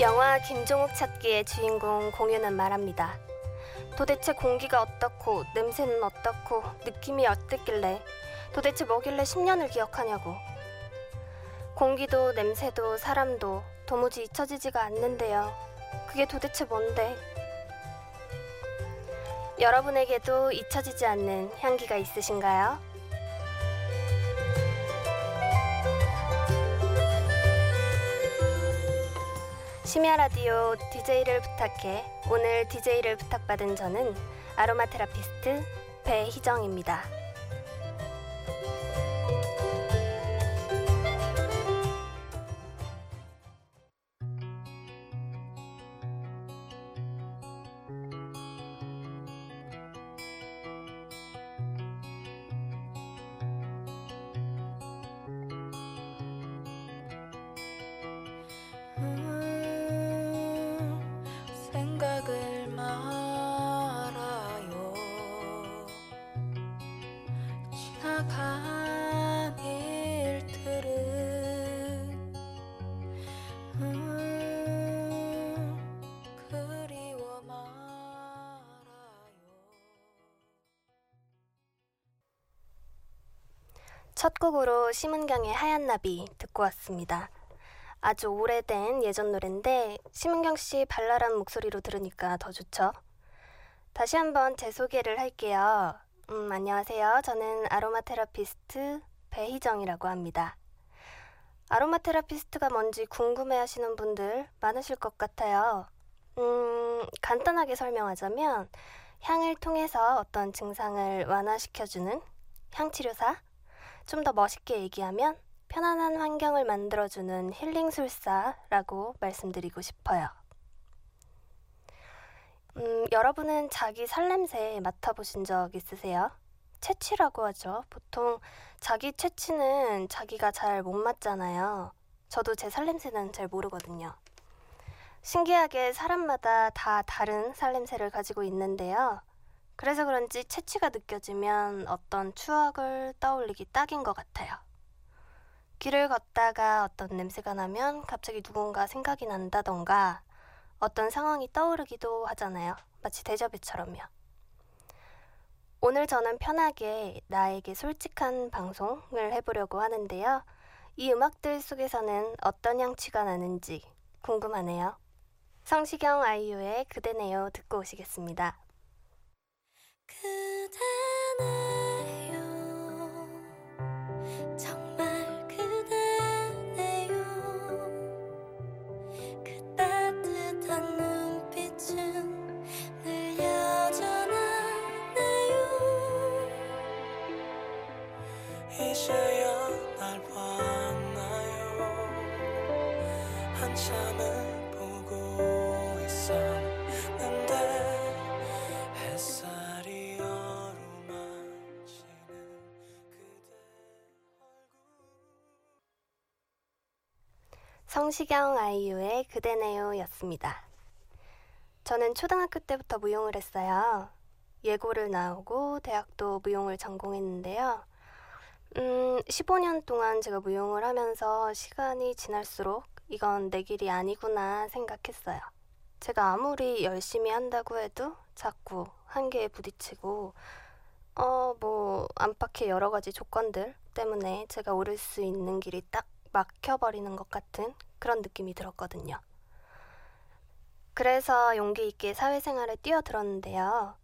영화 김종욱 찾기의 주인공 공유는 말합니다. 도대체 공기가 어떻고 냄새는 어떻고 느낌이 어땠길래 도대체 뭐길래 10년을 기억하냐고. 공기도 냄새도 사람도 도무지 잊혀지지가 않는데요. 그게 도대체 뭔데? 여러분에게도 잊혀지지 않는 향기가 있으신가요? 심야 라디오 DJ를 부탁해 오늘 DJ를 부탁받은 저는 아로마 테라피스트 배희정입니다. 첫 곡으로 심은경의 하얀 나비 듣고 왔습니다. 아주 오래된 예전 노래인데 심은경 씨 발랄한 목소리로 들으니까 더 좋죠. 다시 한번 제 소개를 할게요. 음, 안녕하세요. 저는 아로마 테라피스트 배희정이라고 합니다. 아로마 테라피스트가 뭔지 궁금해 하시는 분들 많으실 것 같아요. 음, 간단하게 설명하자면 향을 통해서 어떤 증상을 완화시켜주는 향치료사? 좀 더 멋있게 얘기하면 편안한 환경을 만들어주는 힐링 술사라고 말씀드리고 싶어요. 음, 여러분은 자기 살냄새 맡아보신 적 있으세요? 채취라고 하죠. 보통 자기 채취는 자기가 잘 못 맡잖아요. 저도 제 살냄새는 잘 모르거든요. 신기하게 사람마다 다 다른 살냄새를 가지고 있는데요. 그래서 그런지 채취가 느껴지면 어떤 추억을 떠올리기 딱인 것 같아요. 길을 걷다가 어떤 냄새가 나면 갑자기 누군가 생각이 난다던가 어떤 상황이 떠오르기도 하잖아요. 마치 데자뷰처럼요. 오늘 저는 편하게 나에게 솔직한 방송을 해보려고 하는데요. 이 음악들 속에서는 어떤 향취가 나는지 궁금하네요. 성시경 아이유의 그대네요 듣고 오시겠습니다. 그대네요 성시경 아이유의 그대네요 였습니다. 저는 초등학교 때부터 무용을 했어요. 예고를 나오고 대학도 무용을 전공했는데요. 음, 15년 동안 제가 무용을 하면서 시간이 지날수록 이건 내 길이 아니구나 생각했어요. 제가 아무리 열심히 한다고 해도 자꾸 한계에 부딪히고, 어, 뭐, 안팎의 여러 가지 조건들 때문에 제가 오를 수 있는 길이 딱 막혀버리는 것 같은 그런 느낌이 들었거든요. 그래서 용기 있게 사회생활에 뛰어들었는데요.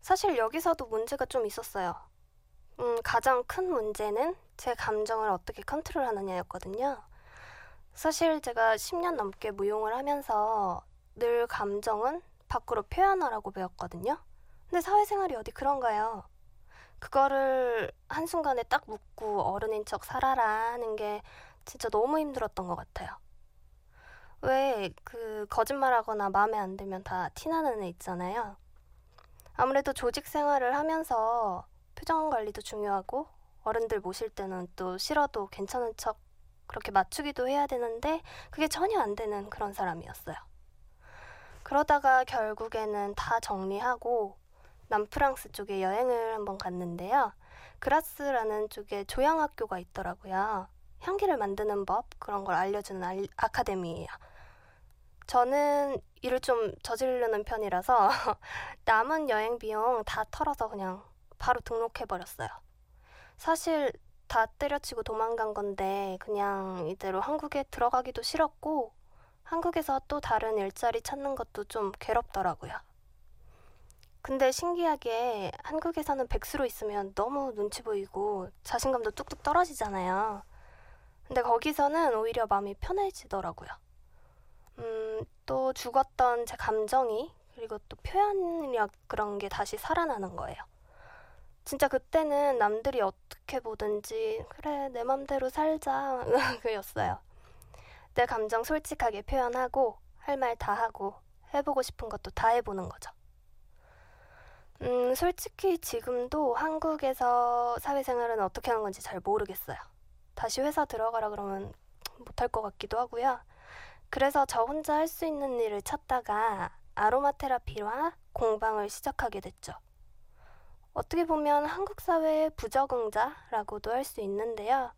사실 여기서도 문제가 좀 있었어요. 음, 가장 큰 문제는 제 감정을 어떻게 컨트롤 하느냐였거든요. 사실 제가 10년 넘게 무용을 하면서 늘 감정은 밖으로 표현하라고 배웠거든요. 근데 사회생활이 어디 그런가요? 그거를 한순간에 딱 묻고 어른인 척 살아라 하는 게 진짜 너무 힘들었던 것 같아요. 왜 그 거짓말하거나 마음에 안 들면 다 티나는 애 있잖아요. 아무래도 조직 생활을 하면서 표정 관리도 중요하고 어른들 모실 때는 또 싫어도 괜찮은 척 그렇게 맞추기도 해야 되는데 그게 전혀 안 되는 그런 사람이었어요. 그러다가 결국에는 다 정리하고 남프랑스 쪽에 여행을 한번 갔는데요. 그라스라는 쪽에 조향학교가 있더라고요. 향기를 만드는 법 그런 걸 알려주는 알- 아카데미예요. 저는 일을 좀 저지르는 편이라서 남은 여행 비용 다 털어서 그냥 바로 등록해 버렸어요. 사실 다 때려치고 도망간 건데 그냥 이대로 한국에 들어가기도 싫었고 한국에서 또 다른 일자리 찾는 것도 좀 괴롭더라고요. 근데 신기하게 한국에서는 백수로 있으면 너무 눈치 보이고 자신감도 뚝뚝 떨어지잖아요. 근데 거기서는 오히려 마음이 편해지더라고요. 음, 또 죽었던 제 감정이 그리고 또 표현력 그런 게 다시 살아나는 거예요. 진짜 그때는 남들이 어떻게 보든지 그래 내 맘대로 살자 그였어요. 내 감정 솔직하게 표현하고 할 말 다 하고 해보고 싶은 것도 다 해보는 거죠. 음, 솔직히 지금도 한국에서 사회생활은 어떻게 하는 건지 잘 모르겠어요. 다시 회사 들어가라 그러면 못할 것 같기도 하고요. 그래서 저 혼자 할 수 있는 일을 찾다가 아로마 테라피와 공방을 시작하게 됐죠. 어떻게 보면 한국 사회의 부적응자라고도 할 수 있는데요.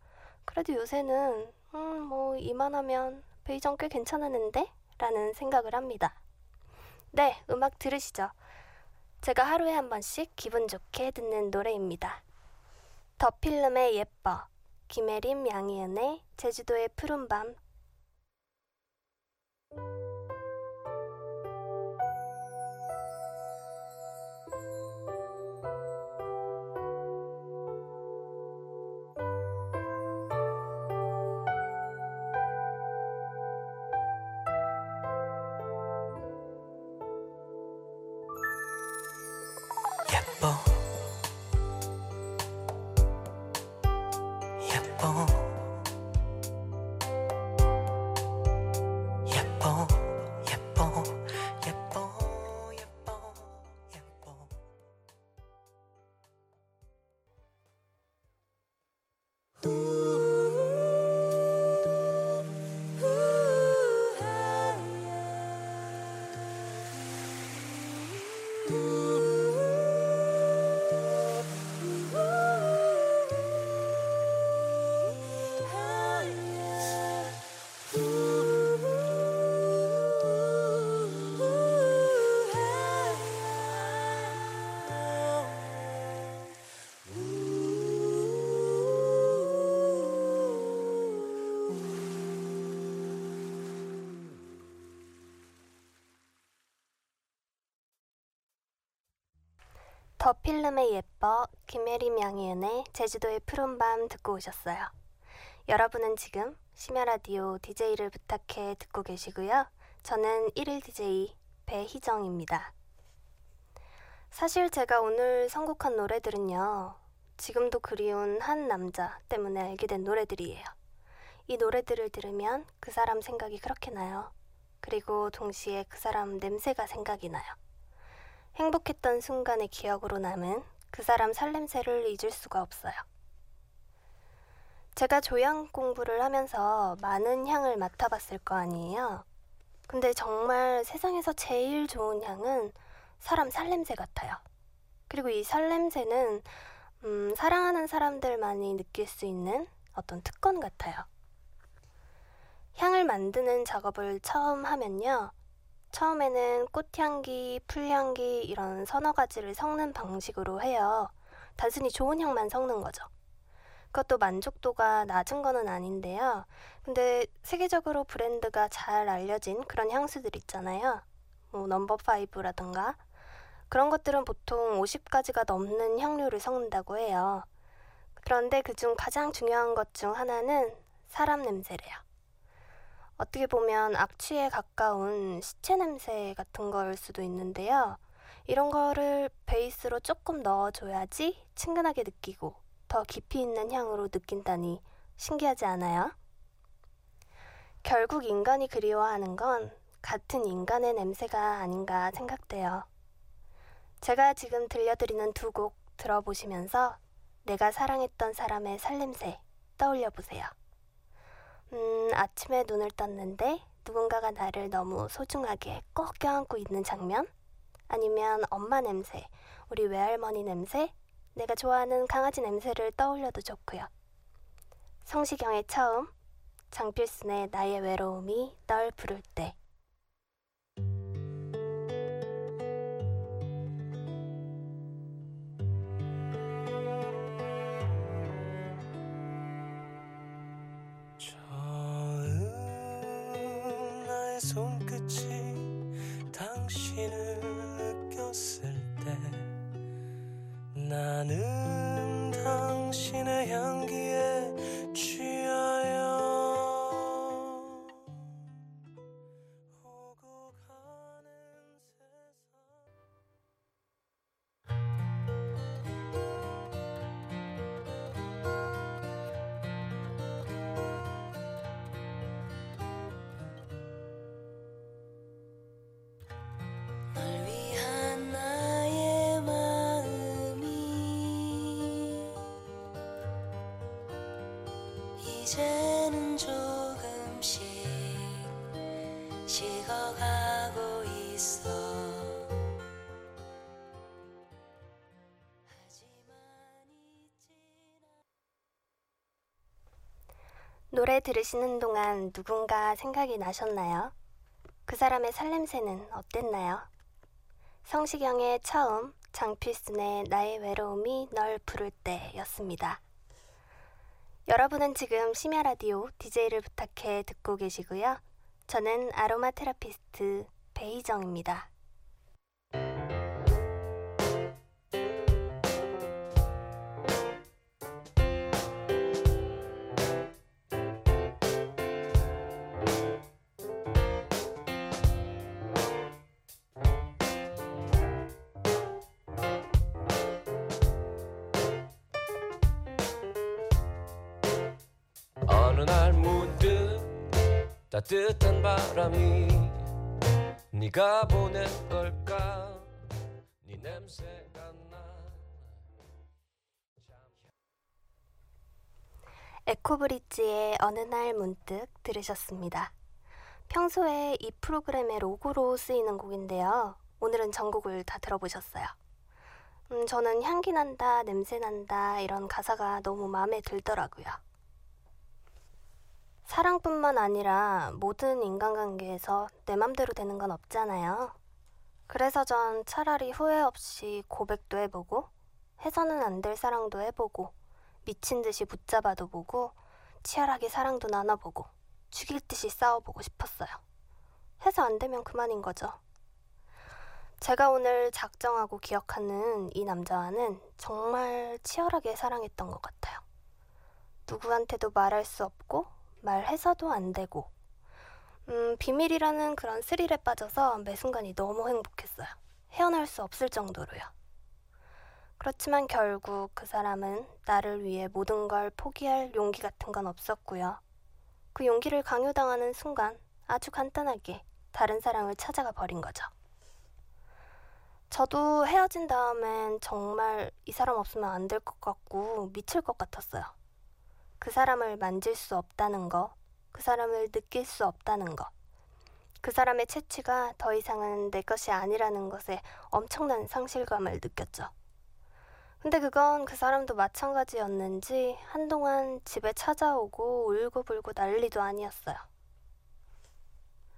그래도 요새는 음, 뭐 이만하면 베이정 꽤 괜찮았는데? 라는 생각을 합니다. 네, 음악 들으시죠. 제가 하루에 한 번씩 기분 좋게 듣는 노래입니다. 더 필름의 예뻐, 김혜림 양희은의 제주도의 푸른밤 예 더 필름의 예뻐, 김혜림 양희은의 제주도의 푸른밤 듣고 오셨어요. 여러분은 지금 심야라디오 DJ를 부탁해 듣고 계시고요. 저는 1일 DJ 배희정입니다. 사실 제가 오늘 선곡한 노래들은요. 지금도 그리운 한 남자 때문에 알게 된 노래들이에요. 이 노래들을 들으면 그 사람 생각이 그렇게 나요. 그리고 동시에 그 사람 냄새가 생각이 나요. 행복했던 순간의 기억으로 남은 그 사람 살냄새를 잊을 수가 없어요. 제가 조향 공부를 하면서 많은 향을 맡아봤을 거 아니에요. 근데 정말 세상에서 제일 좋은 향은 사람 살냄새 같아요. 그리고 이 살냄새는 음, 사랑하는 사람들만이 느낄 수 있는 어떤 특권 같아요. 향을 만드는 작업을 처음 하면요. 처음에는 꽃향기, 풀향기 이런 서너 가지를 섞는 방식으로 해요. 단순히 좋은 향만 섞는 거죠. 그것도 만족도가 낮은 거는 아닌데요. 근데 세계적으로 브랜드가 잘 알려진 그런 향수들 있잖아요. 뭐 넘버 5라던가 그런 것들은 보통 50가지가 넘는 향료를 섞는다고 해요. 그런데 그중 가장 중요한 것 중 하나는 사람 냄새래요. 어떻게 보면 악취에 가까운 시체 냄새 같은 걸 수도 있는데요. 이런 거를 베이스로 조금 넣어줘야지 친근하게 느끼고 더 깊이 있는 향으로 느낀다니 신기하지 않아요? 결국 인간이 그리워하는 건 같은 인간의 냄새가 아닌가 생각돼요. 제가 지금 들려드리는 두 곡 들어보시면서 내가 사랑했던 사람의 살냄새 떠올려 보세요. 음, 아침에 눈을 떴는데 누군가가 나를 너무 소중하게 꼭 껴안고 있는 장면? 아니면 엄마 냄새, 우리 외할머니 냄새, 내가 좋아하는 강아지 냄새를 떠올려도 좋고요. 성시경의 처음, 장필순의 나의 외로움이 널 부를 때. 내 손끝이 당신을 느꼈을 때 나는 노래 들으시는 동안 누군가 생각이 나셨나요? 그 사람의 살냄새는 어땠나요? 성시경의 처음, 장필순의 나의 외로움이 널 부를 때 였습니다. 여러분은 지금 심야 라디오 DJ를 부탁해 듣고 계시고요. 저는 아로마 테라피스트 배희정입니다. 따뜻한 바람이 네가 보낸 걸까 네 냄새가 나 에코브릿지의 어느 날 문득 들으셨습니다. 평소에 이 프로그램의 로고로 쓰이는 곡인데요. 오늘은 전곡을 다 들어보셨어요. 음, 저는 향기 난다, 냄새 난다, 이런 가사가 너무 마음에 들더라고요. 사랑뿐만 아니라 모든 인간관계에서 내 맘대로 되는 건 없잖아요. 그래서 전 차라리 후회 없이 고백도 해보고, 해서는 안 될 사랑도 해보고, 미친 듯이 붙잡아도 보고 치열하게 사랑도 나눠보고 죽일 듯이 싸워보고 싶었어요. 해서 안 되면 그만인 거죠. 제가 오늘 작정하고 기억하는 이 남자와는 정말 치열하게 사랑했던 것 같아요. 누구한테도 말할 수 없고 말해서도 안 되고 음, 비밀이라는 그런 스릴에 빠져서 매 순간이 너무 행복했어요. 헤어날 수 없을 정도로요. 그렇지만 결국 그 사람은 나를 위해 모든 걸 포기할 용기 같은 건 없었고요. 그 용기를 강요당하는 순간 아주 간단하게 다른 사랑을 찾아가 버린 거죠. 저도 헤어진 다음엔 정말 이 사람 없으면 안 될 것 같고 미칠 것 같았어요. 그 사람을 만질 수 없다는 거, 그 사람을 느낄 수 없다는 거, 그 사람의 채취가 더 이상은 내 것이 아니라는 것에 엄청난 상실감을 느꼈죠. 근데 그건 그 사람도 마찬가지였는지 한동안 집에 찾아오고 울고불고 난리도 아니었어요.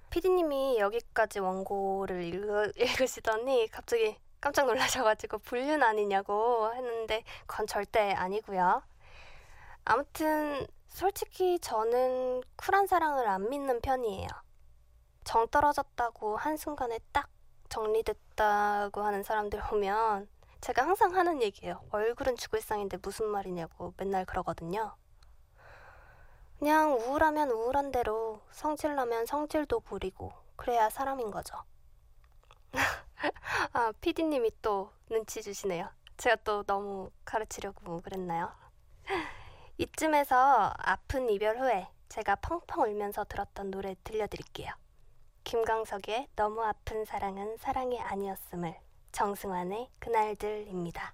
피디님이 여기까지 원고를 읽으, 읽으시더니 갑자기 깜짝 놀라셔가지고 불륜 아니냐고 했는데 그건 절대 아니고요. 아무튼 솔직히 저는 쿨한 사랑을 안 믿는 편이에요. 정 떨어졌다고 한순간에 딱 정리됐다고 하는 사람들 보면 제가 항상 하는 얘기예요. 얼굴은 죽을 상인데 무슨 말이냐고 맨날 그러거든요. 그냥 우울하면 우울한 대로 성질나면 성질도 부리고 그래야 사람인 거죠. 아, 피디님이 또 눈치 주시네요. 제가 또 너무 가르치려고 그랬나요? 이쯤에서 아픈 이별 후에 제가 펑펑 울면서 들었던 노래 들려드릴게요. 김광석의 너무 아픈 사랑은 사랑이 아니었음을 정승환의 그날들입니다.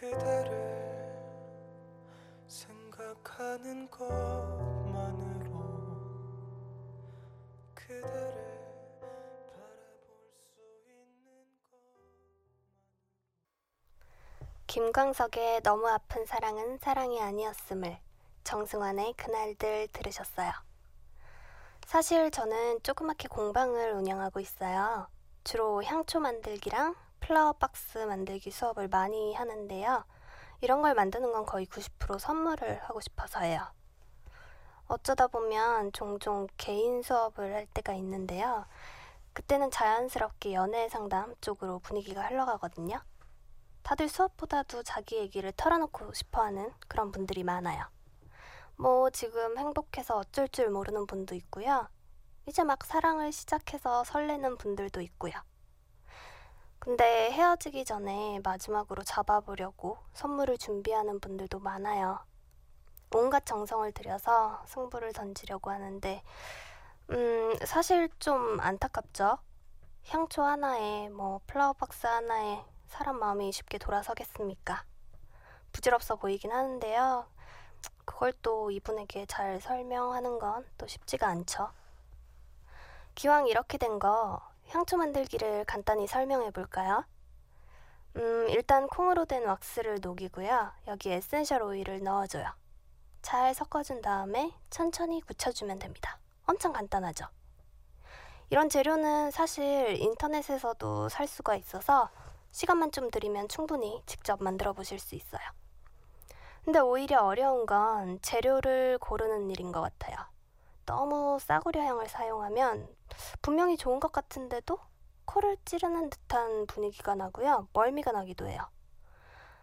그대를 생각하는 것만으로 그대를 바라볼 수 있는 것 김광석의 너무 아픈 사랑은 사랑이 아니었음을 정승환의 그날들 들으셨어요. 사실 저는 조그맣게 공방을 운영하고 있어요. 주로 향초 만들기랑 플라워 박스 만들기 수업을 많이 하는데요. 이런 걸 만드는 건 거의 90% 선물을 하고 싶어서예요. 어쩌다 보면 종종 개인 수업을 할 때가 있는데요. 그때는 자연스럽게 연애 상담 쪽으로 분위기가 흘러가거든요. 다들 수업보다도 자기 얘기를 털어놓고 싶어 하는 그런 분들이 많아요. 뭐 지금 행복해서 어쩔 줄 모르는 분도 있고요. 이제 막 사랑을 시작해서 설레는 분들도 있고요. 근데 헤어지기 전에 마지막으로 잡아보려고 선물을 준비하는 분들도 많아요. 온갖 정성을 들여서 승부를 던지려고 하는데, 음, 사실 좀 안타깝죠? 향초 하나에, 뭐, 플라워 박스 하나에 사람 마음이 쉽게 돌아서겠습니까? 부질없어 보이긴 하는데요. 그걸 또 이분에게 잘 설명하는 건 또 쉽지가 않죠. 기왕 이렇게 된 거 향초 만들기를 간단히 설명해 볼까요? 음, 일단 콩으로 된 왁스를 녹이고요. 여기 essential 오일을 넣어줘요. 잘 섞어준 다음에 천천히 굳혀주면 됩니다. 엄청 간단하죠? 이런 재료는 사실 인터넷에서도 살 수가 있어서 시간만 좀 들이면 충분히 직접 만들어 보실 수 있어요. 근데 오히려 어려운 건 재료를 고르는 일인 것 같아요. 너무 싸구려 향을 사용하면 분명히 좋은 것 같은데도 코를 찌르는 듯한 분위기가 나고요. 멀미가 나기도 해요.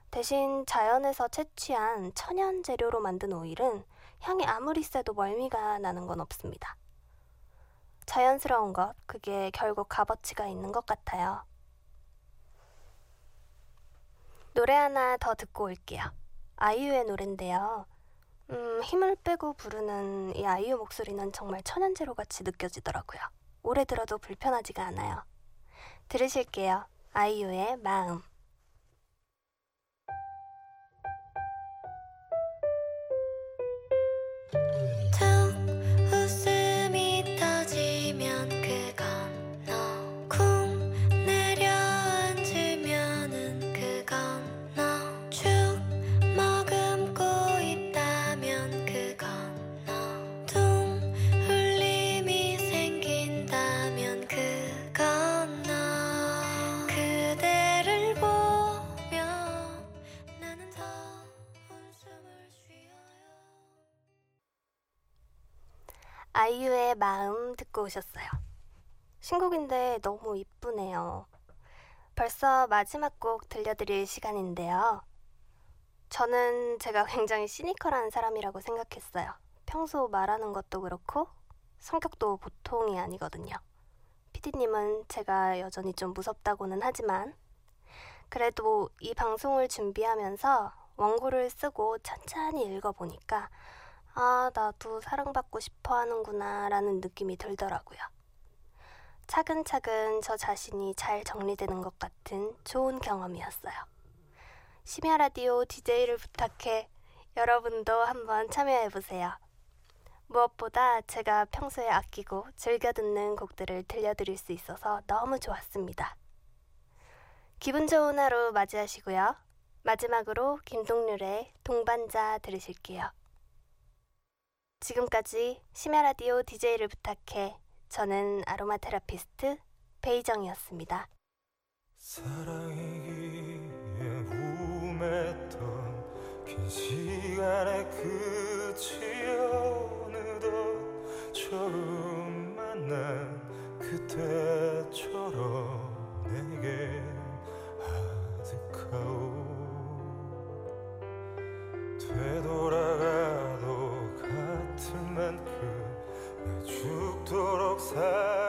대신 자연에서 채취한 천연 재료로 만든 오일은 향이 아무리 세도 멀미가 나는 건 없습니다. 자연스러운 것, 그게 결국 값어치가 있는 것 같아요. 노래 하나 더 듣고 올게요. 아이유의 노래인데요. 음, 힘을 빼고 부르는 이 아이유 목소리는 정말 천연재료 같이 느껴지더라고요. 오래 들어도 불편하지가 않아요. 들으실게요. 아이유의 마음. 아이유의 마음 듣고 오셨어요. 신곡인데 너무 이쁘네요. 벌써 마지막 곡 들려드릴 시간인데요. 저는 제가 굉장히 시니컬한 사람이라고 생각했어요. 평소 말하는 것도 그렇고 성격도 보통이 아니거든요. 피디님은 제가 여전히 좀 무섭다고는 하지만 그래도 이 방송을 준비하면서 원고를 쓰고 천천히 읽어보니까 아, 나도 사랑받고 싶어 하는구나 라는 느낌이 들더라고요. 차근차근 저 자신이 잘 정리되는 것 같은 좋은 경험이었어요. 심야 라디오 DJ를 부탁해 여러분도 한번 참여해보세요. 무엇보다 제가 평소에 아끼고 즐겨 듣는 곡들을 들려드릴 수 있어서 너무 좋았습니다. 기분 좋은 하루 맞이하시고요. 마지막으로 김동률의 동반자 들으실게요. 지금까지 심야 라디오 DJ를 부탁해 저는 아로마 테라피스트 베이정이었습니다. 사랑이기에 우매했던 긴 시간의 끝이 어느덧 처음 만난 그때처럼 내게 아득하오 되돌아가 날 죽도록 사